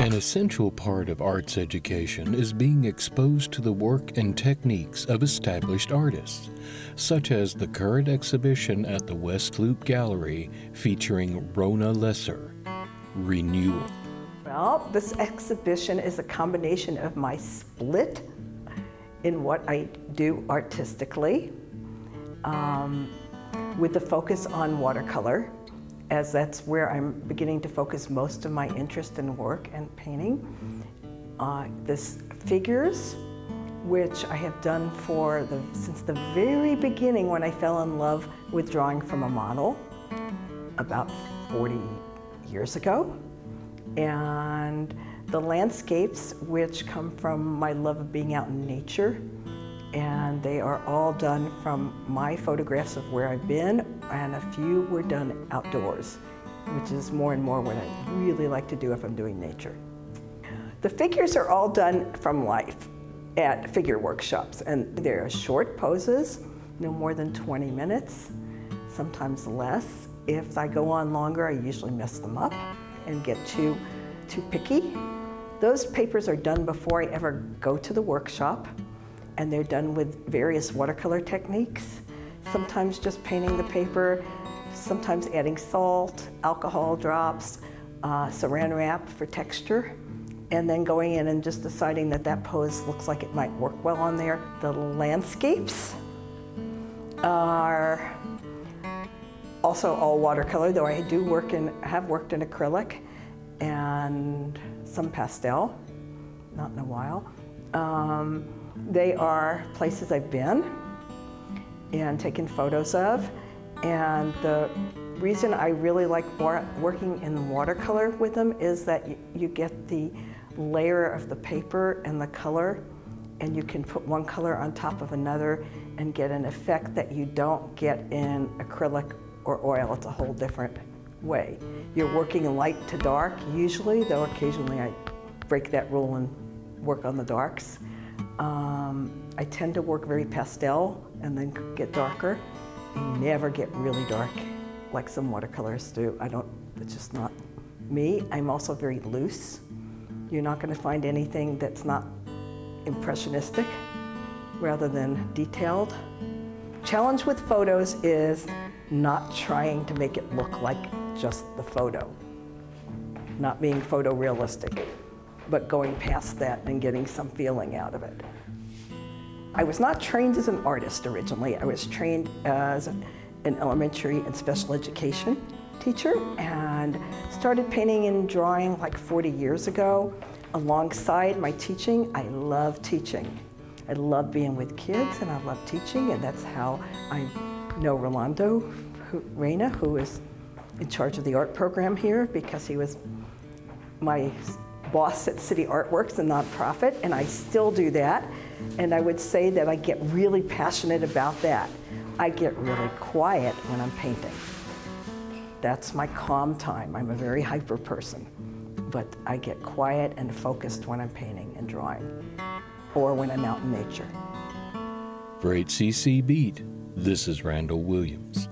An essential part of arts education is being exposed to the work and techniques of established artists, such as the current exhibition at the West Loop Gallery featuring Rona Lesser, Renewal. Well, this exhibition is a combination of my split in what I do artistically, um, with the focus on watercolor, as that's where I'm beginning to focus most of my interest in work and painting. Uh, this figures, which I have done for the, since the very beginning when I fell in love with drawing from a model about 40 years ago. And the landscapes, which come from my love of being out in nature, and they are all done from my photographs of where I've been, and a few were done outdoors, which is more and more what I really like to do if I'm doing nature. The figures are all done from life at figure workshops, and they're short poses, no more than 20 minutes, sometimes less. If I go on longer, I usually mess them up and get too, too picky. Those papers are done before I ever go to the workshop, and they're done with various watercolor techniques. Sometimes just painting the paper, sometimes adding salt, alcohol drops, uh, saran wrap for texture, and then going in and just deciding that that pose looks like it might work well on there. The landscapes are also all watercolor, though I do work in, have worked in acrylic and some pastel, not in a while. Um, they are places I've been and taken photos of. And the reason I really like working in watercolor with them is that you get the layer of the paper and the color and you can put one color on top of another and get an effect that you don't get in acrylic or oil. It's a whole different way. You're working light to dark usually, though occasionally I break that rule and work on the darks. Um, I tend to work very pastel and then get darker. never get really dark like some watercolors do. I don't, it's just not me. I'm also very loose. You're not going to find anything that's not impressionistic rather than detailed. Challenge with photos is not trying to make it look like just the photo, not being photorealistic, but going past that and getting some feeling out of it. I was not trained as an artist originally. I was trained as an elementary and special education teacher and started painting and drawing like 40 years ago. Alongside my teaching, I love teaching. I love being with kids and I love teaching and that's how I know Rolando who, Reyna, who is in charge of the art program here because he was my boss at City Artworks, a nonprofit, and I still do that. And I would say that I get really passionate about that. I get really quiet when I'm painting. That's my calm time. I'm a very hyper person, but I get quiet and focused when I'm painting and drawing, or when I'm out in nature. For HCC Beat, this is Randall Williams.